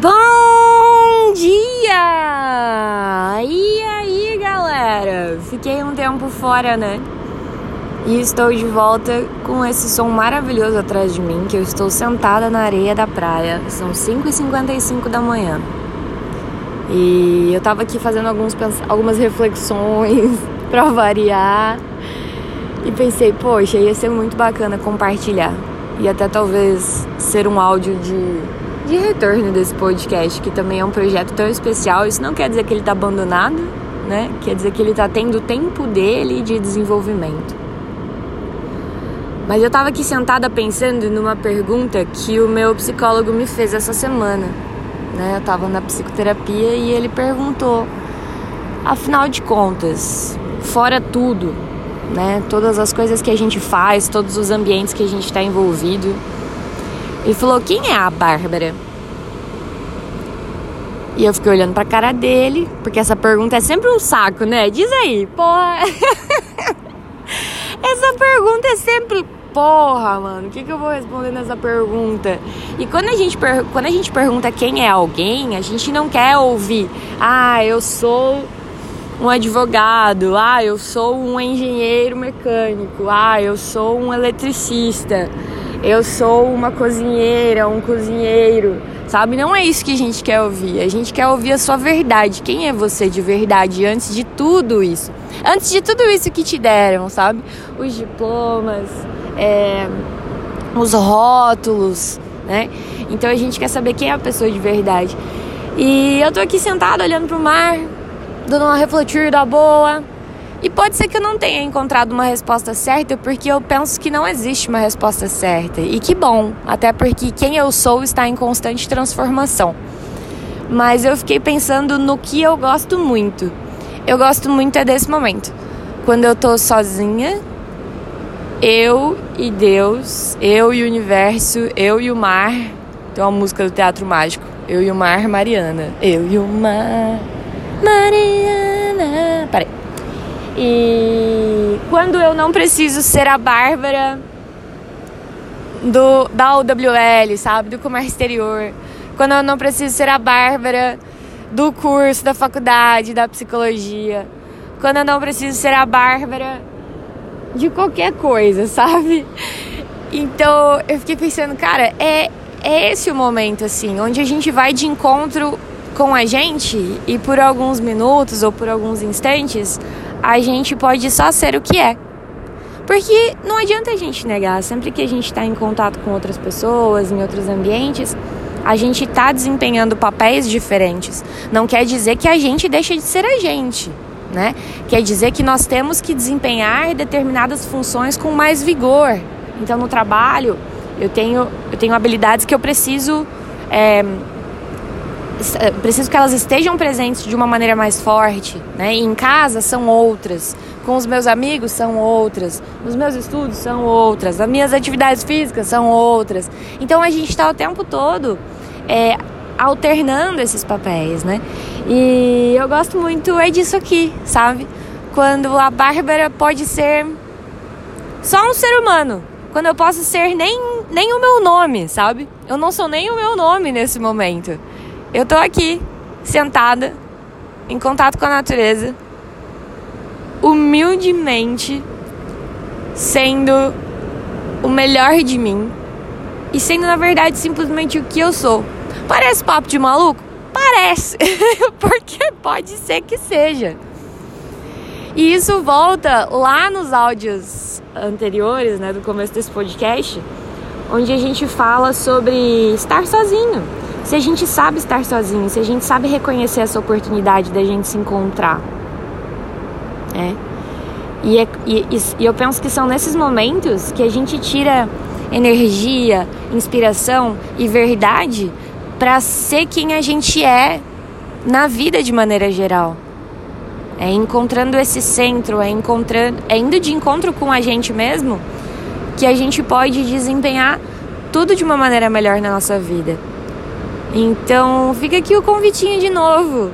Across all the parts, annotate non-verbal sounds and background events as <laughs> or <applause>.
Bom dia! E aí, galera? Fiquei um tempo fora, né? E estou de volta com esse som maravilhoso atrás de mim, que eu estou sentada na areia da praia. São 5h55 da manhã. E eu tava aqui fazendo alguns, algumas reflexões <laughs> para variar. E pensei, poxa, ia ser muito bacana compartilhar. E até talvez ser um áudio de de retorno desse podcast, que também é um projeto tão especial. Isso não quer dizer que ele está abandonado, né? Quer dizer que ele está tendo o tempo dele de desenvolvimento. Mas eu estava aqui sentada pensando numa pergunta que o meu psicólogo me fez essa semana. Né? Eu estava na psicoterapia e ele perguntou: afinal de contas, fora tudo, né? Todas as coisas que a gente faz, todos os ambientes que a gente está envolvido ele falou: Quem é a Bárbara? E eu fiquei olhando pra cara dele, porque essa pergunta é sempre um saco, né? Diz aí, porra. <laughs> essa pergunta é sempre. Porra, mano, o que, que eu vou responder nessa pergunta? E quando a, gente quando a gente pergunta quem é alguém, a gente não quer ouvir, ah, eu sou um advogado, ah, eu sou um engenheiro mecânico, ah, eu sou um eletricista eu sou uma cozinheira, um cozinheiro, sabe? Não é isso que a gente quer ouvir. A gente quer ouvir a sua verdade. Quem é você de verdade antes de tudo isso? Antes de tudo isso que te deram, sabe? Os diplomas, é, os rótulos, né? Então a gente quer saber quem é a pessoa de verdade. E eu tô aqui sentada olhando pro mar, dando uma refletida boa e pode ser que eu não tenha encontrado uma resposta certa, porque eu penso que não existe uma resposta certa. E que bom, até porque quem eu sou está em constante transformação. Mas eu fiquei pensando no que eu gosto muito. Eu gosto muito é desse momento. Quando eu tô sozinha, eu e Deus, eu e o universo, eu e o mar. Tem uma música do Teatro Mágico. Eu e o mar, Mariana. Eu e o mar, Mariana. Peraí. E quando eu não preciso ser a Bárbara do, da UWL, sabe? Do comércio exterior. Quando eu não preciso ser a Bárbara do curso, da faculdade, da psicologia. Quando eu não preciso ser a Bárbara de qualquer coisa, <laughs> sabe? Então eu fiquei pensando, cara, é, é esse o momento, assim, onde a gente vai de encontro com a gente e por alguns minutos ou por alguns instantes a gente pode só ser o que é. Porque não adianta a gente negar, sempre que a gente está em contato com outras pessoas, em outros ambientes, a gente está desempenhando papéis diferentes. Não quer dizer que a gente deixa de ser a gente, né? Quer dizer que nós temos que desempenhar determinadas funções com mais vigor. Então, no trabalho, eu tenho, eu tenho habilidades que eu preciso. É, preciso que elas estejam presentes de uma maneira mais forte, né? E em casa são outras, com os meus amigos são outras, nos meus estudos são outras, as minhas atividades físicas são outras. Então a gente está o tempo todo é, alternando esses papéis, né? E eu gosto muito é disso aqui, sabe? Quando a Bárbara pode ser só um ser humano, quando eu posso ser nem, nem o meu nome, sabe? Eu não sou nem o meu nome nesse momento. Eu tô aqui, sentada, em contato com a natureza, humildemente sendo o melhor de mim e sendo, na verdade, simplesmente o que eu sou. Parece papo de maluco? Parece, <laughs> porque pode ser que seja. E isso volta lá nos áudios anteriores, né, do começo desse podcast, onde a gente fala sobre estar sozinho se a gente sabe estar sozinho, se a gente sabe reconhecer essa oportunidade da gente se encontrar. É. E, é, e, e eu penso que são nesses momentos que a gente tira energia, inspiração e verdade para ser quem a gente é na vida de maneira geral. É encontrando esse centro, é encontrando, é indo de encontro com a gente mesmo que a gente pode desempenhar tudo de uma maneira melhor na nossa vida. Então fica aqui o convitinho de novo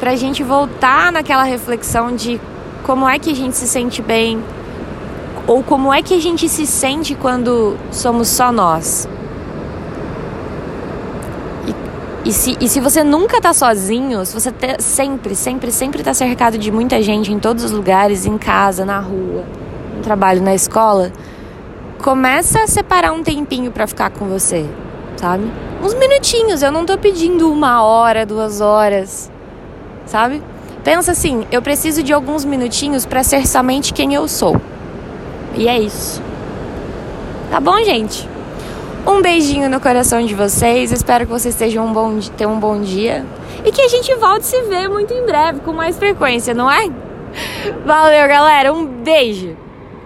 para a gente voltar naquela reflexão de como é que a gente se sente bem ou como é que a gente se sente quando somos só nós. E se, e se você nunca tá sozinho, se você te, sempre, sempre, sempre tá cercado de muita gente em todos os lugares, em casa, na rua, no trabalho, na escola, começa a separar um tempinho para ficar com você, sabe? Uns minutinhos, eu não tô pedindo uma hora, duas horas, sabe? Pensa assim, eu preciso de alguns minutinhos para ser somente quem eu sou. E é isso. Tá bom, gente? Um beijinho no coração de vocês. Espero que vocês tenham um bom, tenham um bom dia. E que a gente volte a se ver muito em breve, com mais frequência, não é? <laughs> Valeu, galera. Um beijo.